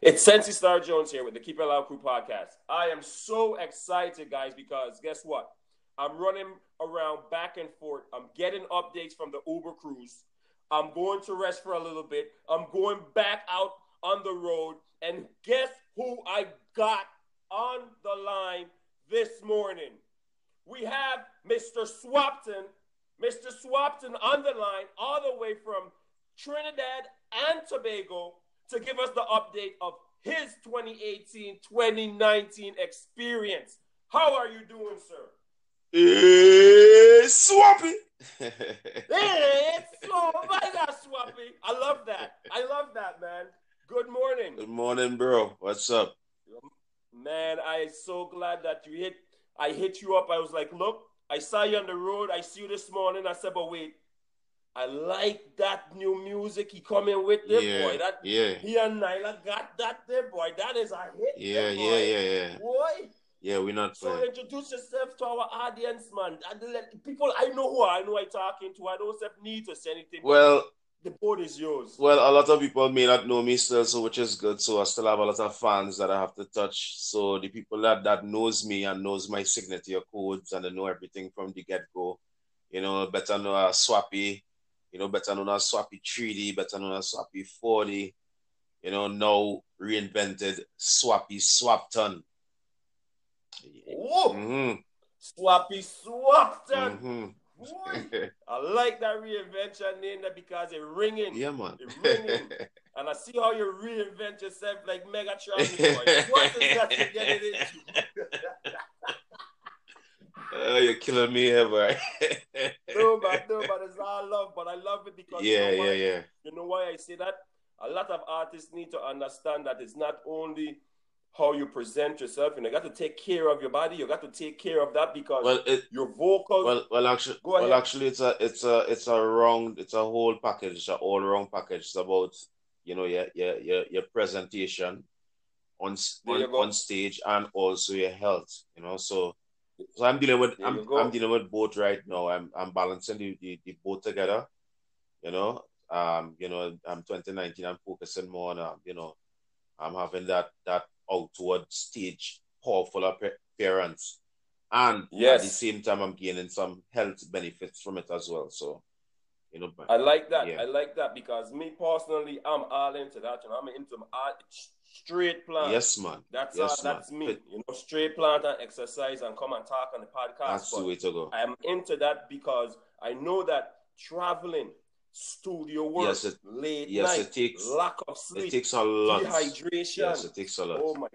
It's Sensi Star Jones here with the Keep It Loud Crew podcast. I am so excited, guys, because guess what? I'm running around back and forth. I'm getting updates from the Uber crews. I'm going to rest for a little bit. I'm going back out on the road. And guess who I got on the line this morning? We have Mr. Swappton, Mr. Swappton on the line, all the way from Trinidad and Tobago to give us the update of his 2018 2019 experience. How are you doing, sir? It's swappy. it's so swappy. I love that. I love that, man. Good morning. Good morning, bro. What's up? Man, I am so glad that you hit. I hit you up. I was like, look, I saw you on the road. I see you this morning. I said, but wait, I like that new music he coming with there, yeah, boy. That yeah. he and Nailah got that there, boy. That is a hit. Yeah, there, yeah, yeah, yeah. Boy. Yeah, we're not So playing. introduce yourself to our audience, man. And let people I know who I know I talking to. I don't have need to say anything. Well, the board is yours. well, a lot of people may not know me still, so which is good. So I still have a lot of fans that I have to touch. So the people that that knows me and knows my signature codes and they know everything from the get go, you know, better know a Swappy, you know, better know a Swappy 3D, better know a Swappy 40, you know, now reinvented Swappi Swappton. Whoa! Mm-hmm. Swappi Swappton. Mm-hmm. Boy, I like that reinvention name that because it's ringing. yeah, man. It's ringing. And I see how you reinvent yourself like Megatron. What is that you getting into? oh, you're killing me here, boy. no, but no, but it's all love. But I love it because yeah, you know yeah, yeah. You know why I say that? A lot of artists need to understand that it's not only how you present yourself, and you got to take care of your body. You got to take care of that because Well, it, your vocal. well, well, actually, Go well, actually, it's a, it's a, it's a round, it's a whole package, it's a all wrong package. It's about, you know, your, your, your, your presentation on, on, on stage and also your health. You know, so, so I'm dealing with, I'm. I'm dealing with both right now. I'm, I'm balancing the, the, the both together. You know, um, you know, I'm 2019. I'm focusing more on, um, you know, I'm having that that outward stage powerful appe- appearance, and Yes. at the same time, I'm gaining some health benefits from it as well. So, you know, I like that. Yeah. I like that because me personally, I'm all into that. You know, I'm into art, straight plan. yes, man, That's yes, all, that's me. You know, straight plant and exercise and come and talk on the podcast. that's the way to go. I am into that because I know that traveling, studio work, Yes, it- late yes, night, it takes- lack of sleep, It takes a lot. dehydration. Yes, it takes a lot. oh my,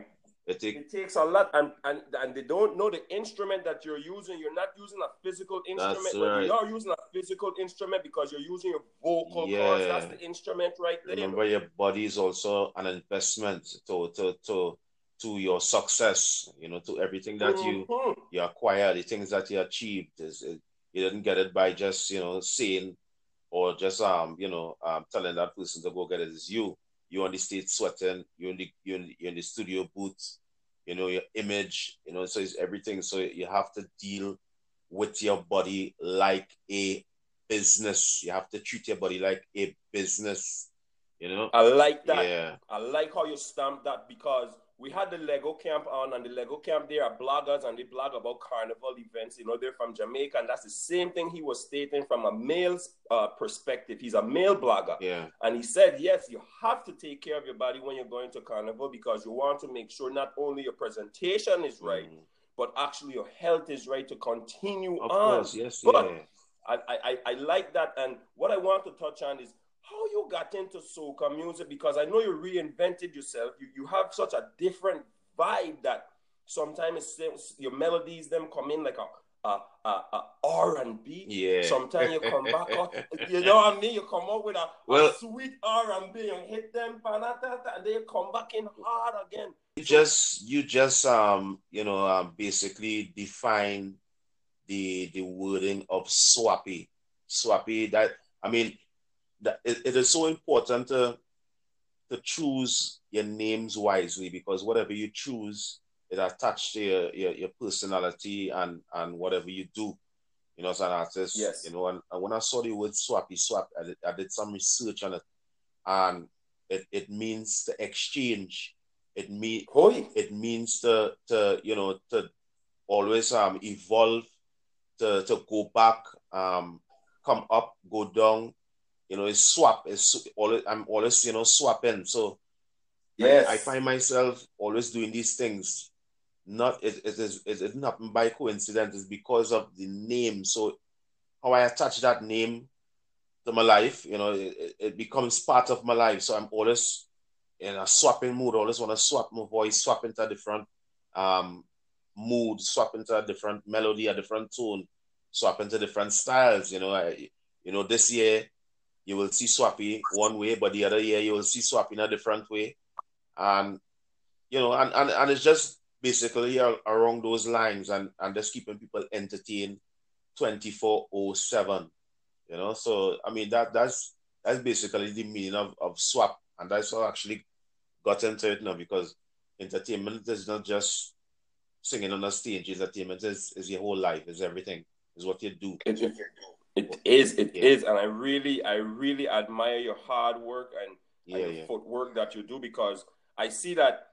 It takes it takes a lot, and, and and they don't know the instrument that you're using. You're not using a physical instrument, That's right. you are using a physical instrument because you're using your vocal cords. Yeah. That's the instrument right there. remember your body is also an investment to to to to your success. You know, to everything that you Mhm. you acquire, the things that you achieved. Is it, you didn't get it by just you know saying or just um you know um telling that person to go get. It's you. You on the stage sweating. You in the you in the, you in the studio booth. You know your image. You know so it's everything. So you have to deal with your body like a business. You have to treat your body like a business. You know. I like that. Yeah. I like how you stamp that because we had the Lego camp on, and the Lego camp there are bloggers and they blog about carnival events. You know, they're from Jamaica, and that's the same thing he was stating from a male's uh, perspective. He's a male blogger, Yeah. and he said, yes, you have to take care of your body when you're going to carnival because you want to make sure not only your presentation is right, Mm. but actually your health is right to continue Of on. course. Yes. But- yeah. I, I, I- I like that. And what I want to touch on is how you got into soca music because I know you reinvented yourself. You, you have such a different vibe that sometimes your melodies them come in like a, a, a, a R&B. Yeah. Sometimes you come back up, you know what I mean? You come up with a, a sweet R&B and hit them, and then you come back in hard again. you just you just um you know um basically define the the wording of swappy swappy that i mean that it, it is so important to to choose your names wisely because whatever you choose it attached to your, your, your personality and and whatever you do. You know, as an artist. Yes. You know, and, and when I saw the word swappy swap, I did, I did some research on it, and it, it means to exchange. It mean Hoy. it means to to you know to always um evolve, to to go back, um, come up, go down. You know, it's swap. It's always I'm always you know swapping. So Yes. I, I find myself always doing these things. Not it, it is it didn't happen by coincidence. It's because of the name. So how I attach that name to my life, you know, it, it becomes part of my life. So I'm always in a swapping mood. I always want to swap my voice, swap into a different um, mood, swap into a different melody, a different tone, swap into different styles. You know, I, you know, this year you will see swappy one way, but the other year you will see swappy in a different way. And you know, and, and, and it's just basically around those lines and, and just keeping people entertained 24 7 you know? So i mean that that's that's basically the meaning of, of swap. And that's what I actually got into it now because entertainment is not just singing on a stage. Entertainment is, is your whole life is everything is what you do. It, it, is it yeah. is, and i really i really admire your hard work and, yeah, and your footwork that you do because I see that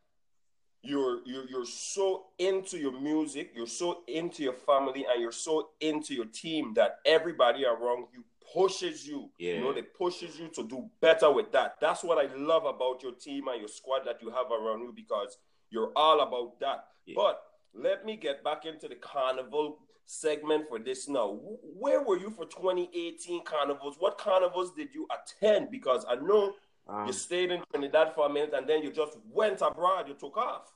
you're, you're you're so into your music, you're so into your family, and you're so into your team that everybody around you pushes you. Yeah. You know, they pushes you to do better with that. That's what I love about your team and your squad that you have around you because you're all about that. Yeah. But let me get back into the carnival segment for this now. Where were you for 2018 carnivals? What carnivals did you attend? Because I know um, you stayed in Trinidad for a minute and then you just went abroad. You took off.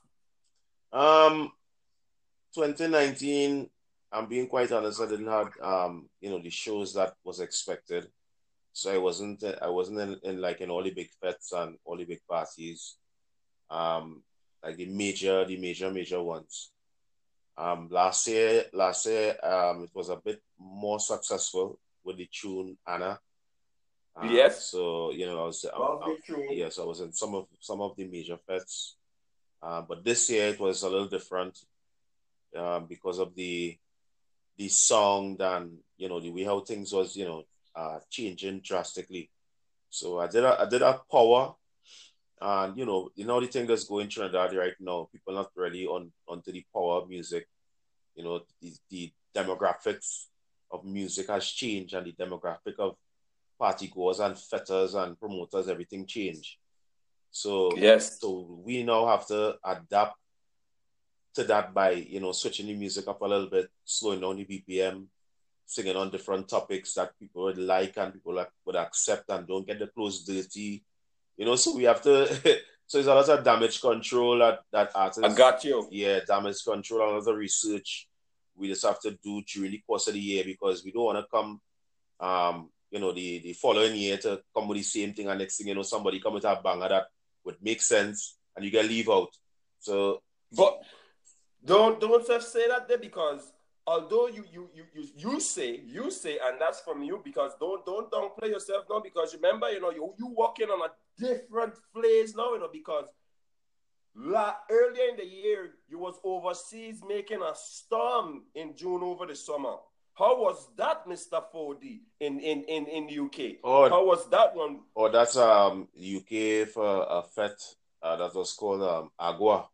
Um, 2019. I'm being quite honest. I didn't have um, you know, the shows that was expected. So I wasn't. I wasn't in, in like in all the big fets and all the big parties. Um, like the major, the major, major ones. Um, last year, last year, um, it was a bit more successful with the tune Anna. Uh, yes. So you know, I was, I, I, yes, I was in some of some of the major fets, uh, but this year it was a little different um, because of the the sound and you know the way how things was you know uh, changing drastically. So I did a I did a power, and you know you know the thing that's going Trinidad right now. People not really on onto the power of music. You know the the demographics of music has changed, and the demographic of party goers and fetters and promoters, everything changed. So yes, so we now have to adapt to that by you know switching the music up a little bit, slowing down the BPM, singing on different topics that people would like and people would accept and don't get the clothes dirty. You know, so we have to. so it's a lot of damage control that that artists. I got you. Yeah, damage control and other research. We just have to do during the course of the year because we don't want to come um, you know, the, the following year to come with the same thing, and next thing you know, somebody come with a banger that would make sense, and you get leave out. So, but don't don't say that there because although you you you you you say you say, and that's from you because don't don't downplay yourself now because remember, you know, you you walking on a different phase now, you know, because La, earlier in the year, you was overseas making a storm in June over the summer. How was that, Mr. Fody, in, in, in, in the UK? Oh, How was that one? Oh, that's um UK for a fet uh, that was called um Agua.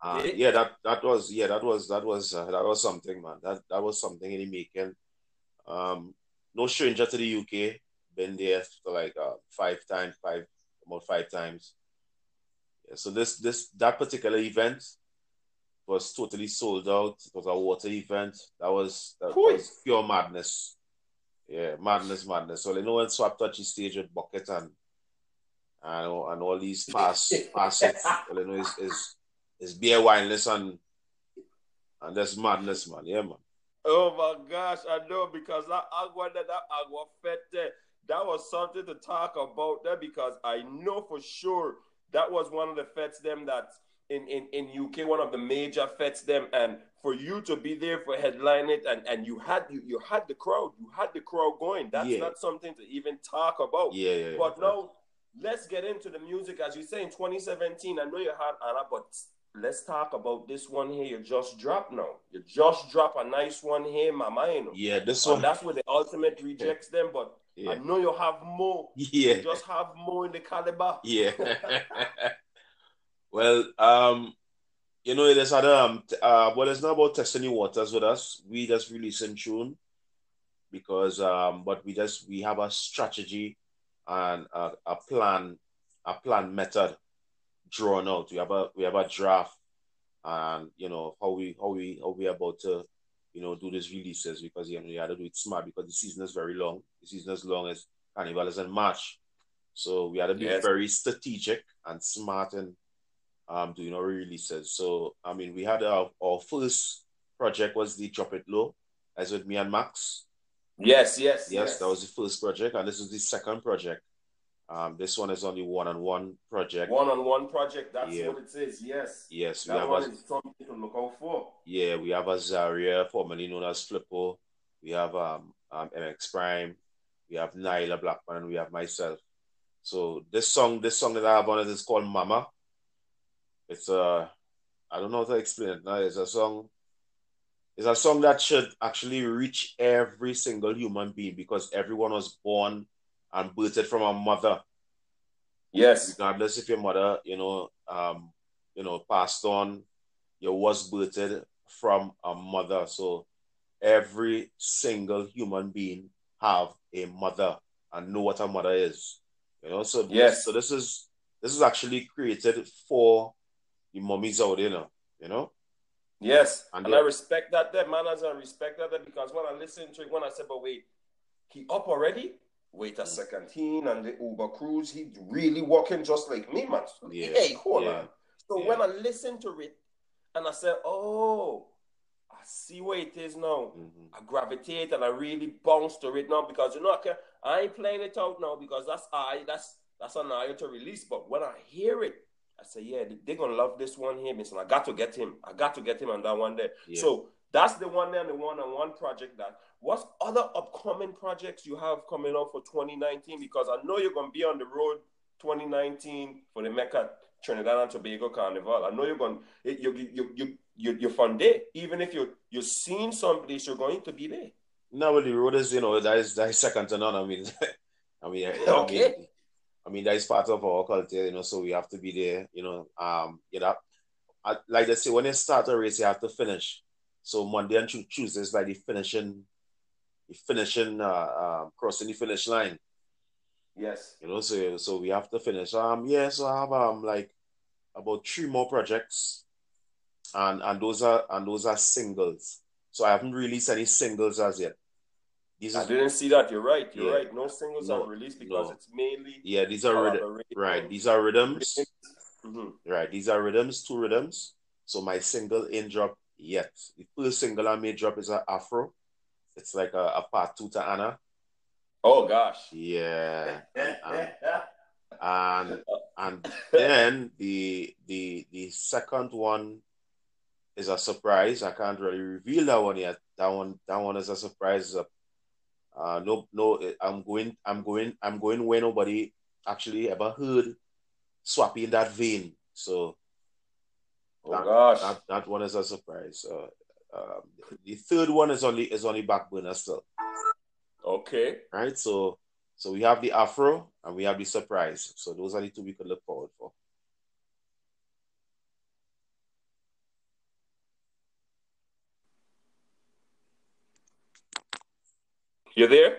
Uh, Yeah. that that was yeah, that was that was uh, that was something, man. That that was something in the making. Um, no stranger to the UK. Been there for like uh, five times, five about five times. Yeah, so this this that particular event was totally sold out. It was a water event. That was that Whew. was pure madness. Yeah, madness, madness. So you know when Swap touchy stage with bucket and and, and all these pass pass it, well, you know, is is is beer wineless and and that's madness, man. Yeah, man. Oh my gosh, I know because that agua that, that agua fete, that was something to talk about there because I know for sure that was one of the fets them that in, in, in UK, one of the major fets them and for you to be there for headline it and, and you had you, you had the crowd, you had the crowd going. That's Yeah. not something to even talk about. Yeah, yeah. yeah. But now let's get into the music. As you say in 2017, I know you had Anna, but let's talk about this one here. You just dropped now. You just drop a nice one here, Mama. You know? Yeah, this And one. that's where the ultimate rejects them, but Yeah. I know you have more. Yeah. You just have more in the caliber. Yeah. well, um, you know, there's other um, t- uh, well, it's not about testing waters with us. We just releasing tune because um, but we just we have a strategy and a, a plan, a plan method drawn out. We have a we have a draft, and you know how we how we how we about to you know do these releases because you know you have to do it smart because the season is very long. The season is long as Carnival is in March. So we had to be Yes. very strategic and smart in um, doing our releases. So I mean, we had our, our first project was the Drop It Low, as with me and Max. Yes, yes, Yes, that was the first project, and this is the second project. Um, this one is only one-on-one project. one-on-one project. That's Yeah. what it is. Yes, Yes, we have one a, is something to look out for. yeah, we have a Zaria, formerly known as Flippo. We have um, um MX Prime. We have Nailah Blackman. We have myself. So this song, this song that I have on it is called Mama. It's a, I don't know how to explain it now. It's a song. It's a song that should actually reach every single human being because everyone was born and birthed from a mother Yes, regardless if your mother, you know, um, you know, passed on, you was birthed from a mother. So every single human being have a mother and know what a mother is. You know, so Yes. so this is this is actually created for the mummies out there, you know, you know? yes, And and, they- I respect that. That man has I respect that because when I listen to it, when I said, "But wait, he up already." Wait a second, he and the Uber cruise, he really walking just like me, man. Yeah, Hey, hold yeah, on. So yeah. when I listen to it, and I said, "Oh, I see where it is now." Mhm. I gravitate and I really bounce to it now because you know I, can, I ain't playing it out now because that's I that's that's an eye to release. But when I hear it, I say, yeah, they're gonna love this one here, Mister. I got to get him. I got to get him on that one there. Yeah. So that's the one and the one on one project. That what's other upcoming projects you have coming up for 2019? Because I know you're gonna be on the road 2019 for the Mecca Trinidad and Tobago Carnival. I know you're going. You you you you you you're from there. Even if you you're seeing some place, you're going to be there. No, well, the road is, you know, that is that is second to none. I mean, I mean, I Okay. mean, I mean, that is part of our culture, you know. So we have to be there, you know. Um, you know, I, like they say, when you start a race, you have to finish. So Monday and Tuesday is like the finishing, the finishing, uh, um, crossing the finish line, Yes. you know. So so we have to finish. Um, yeah. So I have um like about three more projects, and and those are and those are singles. So I haven't released any singles as yet. These I didn't see that. You're right. You're Yeah. right. No singles No, are released because no. it's mainly yeah, these are rhythm, right. These are rhythms. Mhm. Right, these are rhythms, two rhythms. So my single in drop yet. The first single I made drop is a Afro. It's like a, a part two to Anna. Oh gosh. Yeah. And, and and then the the the second one is a surprise. I can't really reveal that one yet. That one that one is a surprise. Uh, no no I'm going I'm going I'm going where nobody actually ever heard Swappy in that vein. So oh gosh. that, that one is a surprise. Uh, um, the third one is only is only back burner still, okay. right? So so we have the Afro and we have the surprise. So those are the two we could look forward for. You there?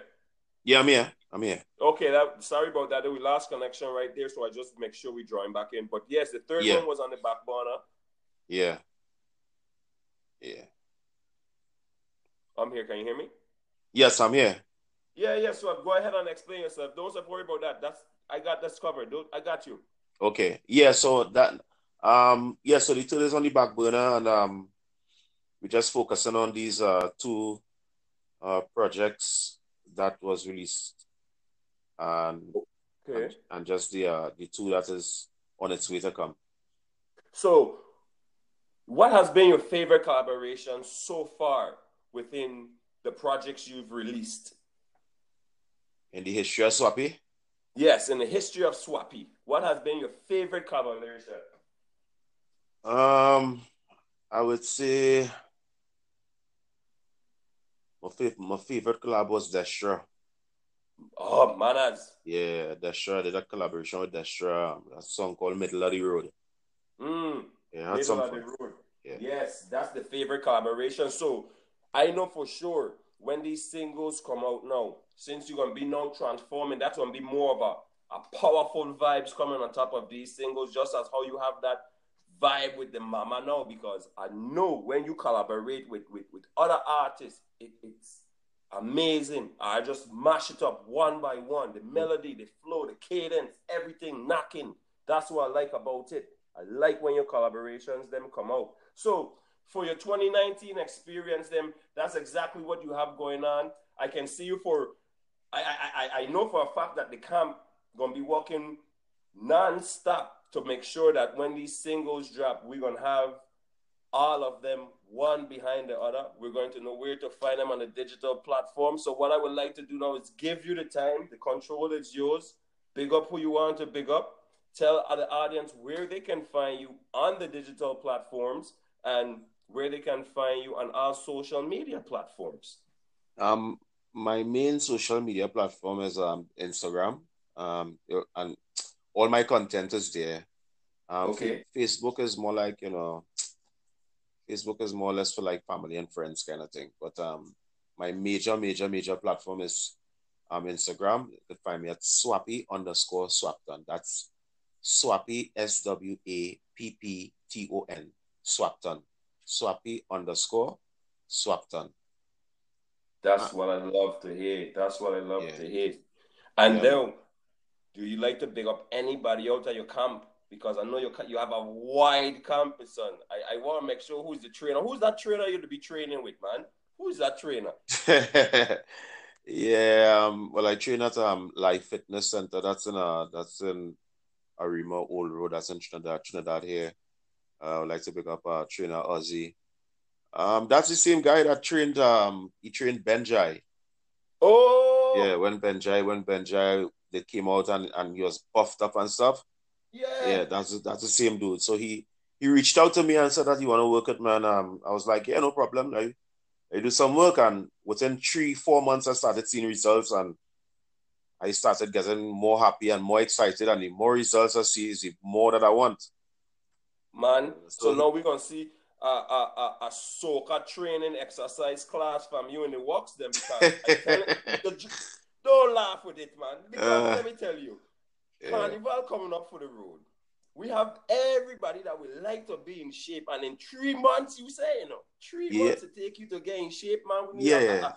Yeah, I'm here. I'm here. Okay. That. Sorry about that. We lost connection right there, so I just make sure we draw him back in. But yes, the third Yeah. one was on the back burner. Yeah. Yeah. I'm here. Can you hear me? Yes, I'm here. Yeah. Yeah. So go ahead and explain yourself. Don't worry about that. That's I got this covered. Don't, I got you. Okay. Yeah, so that um yeah, so the two is on the back burner and um we're just focusing on these uh two uh projects that was released and Okay. and, and just the uh the two that is on its way to come. So, what has been your favorite collaboration so far within the projects you've released? In the history of Swappy, Yes, in the history of Swappy, what has been your favorite collaboration? Um, I would say my favorite, my favorite collab was Destra. Oh, manners. Yeah, Destra did a collaboration with Destra. A song called Middle of the Road. Mm. Yeah, had some Middle of fun. the road. Yeah. Yes, that's the favorite collaboration. So I know for sure when these singles come out now, since you're gonna be now transforming, that's gonna be more of a, a powerful vibes coming on top of these singles, just as how you have that vibe with the mama now. Because I know when you collaborate with with, with other artists, it, it's amazing. I just mash it up one by one. The melody, the flow, the cadence, everything knocking. That's what I like about it. I like when your collaborations them come out. So for your 2019 experience, them that's exactly what you have going on. I can see you for. I I I, I know for a fact that the camp gonna be working non-stop to make sure that when these singles drop, we're gonna have all of them one behind the other. We're going to know where to find them on the digital platform. So what I would like to do now is give you the time. The control is yours. Big up who you want to big up. Tell the audience where they can find you on the digital platforms and where they can find you on our social media platforms. Um, my main social media platform is um Instagram. Um, and all my content is there. Um, Okay. Facebook is more like you know, Facebook is more or less for like family and friends kind of thing. But um, my major, major, major platform is um Instagram. You can find me at Swappi underscore Swappton. That's Swappi S W A P P T O N Swappton. Swappi underscore Swappton. That's what I love to hear. That's what I love Yeah. to hear. And Yeah. then, do you like to big up anybody out at your camp? Because I know you you have a wide campus, son. I, I want to make sure who's the trainer. Who's that trainer you're to be training with, man? Who's that trainer? yeah, um, well, I train at um Life Fitness Center. That's in uh that's in Arima Old Road. That's in Trinidad, Trinidad here. Uh, I would like to pick up uh trainer Ozzy. Um, that's the same guy that trained um he trained Benjai. Oh, Yeah, when Benjai when Benjai they came out and, and he was puffed up and stuff. yeah. Yeah, that's that's the same dude. So he he reached out to me and said that he want to work with me, and um, I was like, yeah, no problem. I, I do some work, and within three four months, I started seeing results, and I started getting more happy and more excited, and the more results I see, is the more that I want. Man. So So- now we're gonna see a, a, a, a soca training exercise class from you in the works. Because you, don't laugh with it, man. Because Uh, let me tell you, Yeah. Carnival coming up for the road. We have everybody that would like to be in shape, and in three months, you say, you know, three Yeah. months to take you to get in shape, man. We need Yeah, a, yeah.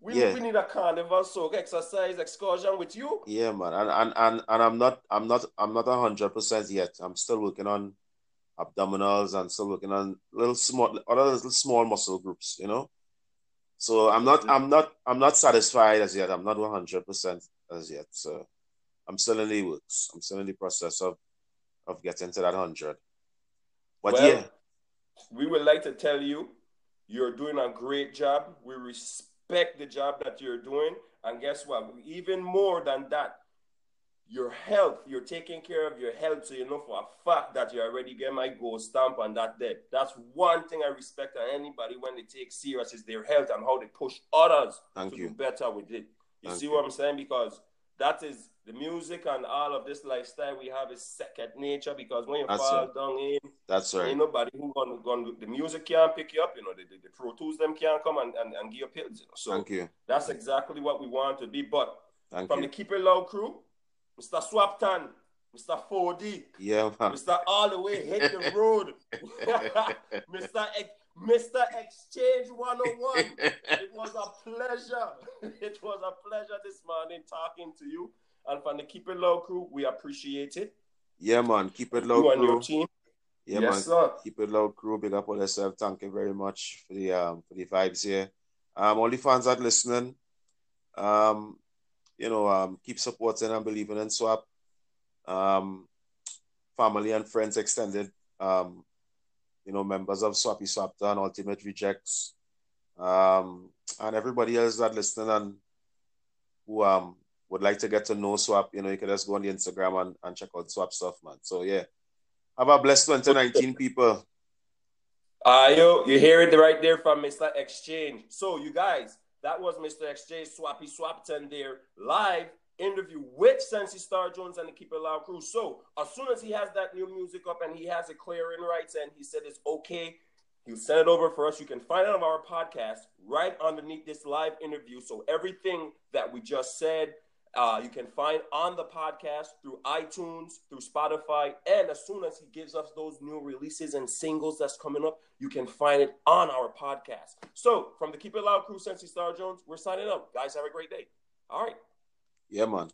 we, Yeah. we need a carnival soak exercise excursion with you. Yeah, man, and and and, and I'm not I'm not I'm not hundred percent yet. I'm still working on abdominals and still working on little small other little small muscle groups, you know. So I'm not mm-hmm. I'm not I'm not satisfied as yet. I'm not one hundred percent as yet. So I'm still in the works. I'm still in the process of of getting to that hundred. But Well, yeah, we would like to tell you you're doing a great job. We respect the job that you're doing. And guess what? Even more than that, your health, you're taking care of your health. So you know for a fact that you already get my gold stamp on that day. That's one thing I respect on anybody when they take serious is their health and how they push others Thank to you. do better with it. You Thank see you. what I'm saying? Because that is the music and all of this lifestyle we have is second nature because when you That's fall right. down in that's right. Ain't nobody who gonna, gonna the music can't pick you up, you know, the, the, the Pro Tools them can't come and, and, and give you pills. You know? So Thank you. that's exactly what we want to be. But Thank from you. the Keep It Low crew, Mr. Swappton, Mr. 4D, Yeah, man. Mr. All the Way Hit the Road, Mr. Ex- Mr. Exchange 101. It was a pleasure. It was a pleasure this morning talking to you. And from the Keep It Loud crew, we appreciate it. Yeah, man. Keep it low, you low, and your team. Yeah, yes, man. sir. Keep it loud, crew. Big up on yourself. Thank you very much for the um for the vibes here. Um, all the fans that listening, um, you know, um, keep supporting and believing in Swap. Um, family and friends extended. Um, you know, members of Swappi Swappton, Ultimate Rejects, um, and everybody else that listening and who um would like to get to know Swap. You know, you can just go on the Instagram and, and check out Swap stuff, man. So yeah. Have a blessed 2019, people. Uh, yo, you hear it right there from Mr. Exchange. So, you guys, that was Mr. Exchange Swappi Swappton there live interview with Sensi Star Jones and the Keep It Loud crew. So, as soon as he has that new music up and he has it clear in rights and he said it's okay, he'll send it over for us. You can find it on our podcast right underneath this live interview. So, everything that we just said, uh, you can find on the podcast through iTunes, through Spotify, and as soon as he gives us those new releases and singles that's coming up, you can find it on our podcast. So, from the Keep It Loud crew, Sensi Star Jones, we're signing up. Guys, have a great day. All right. Yeah, man.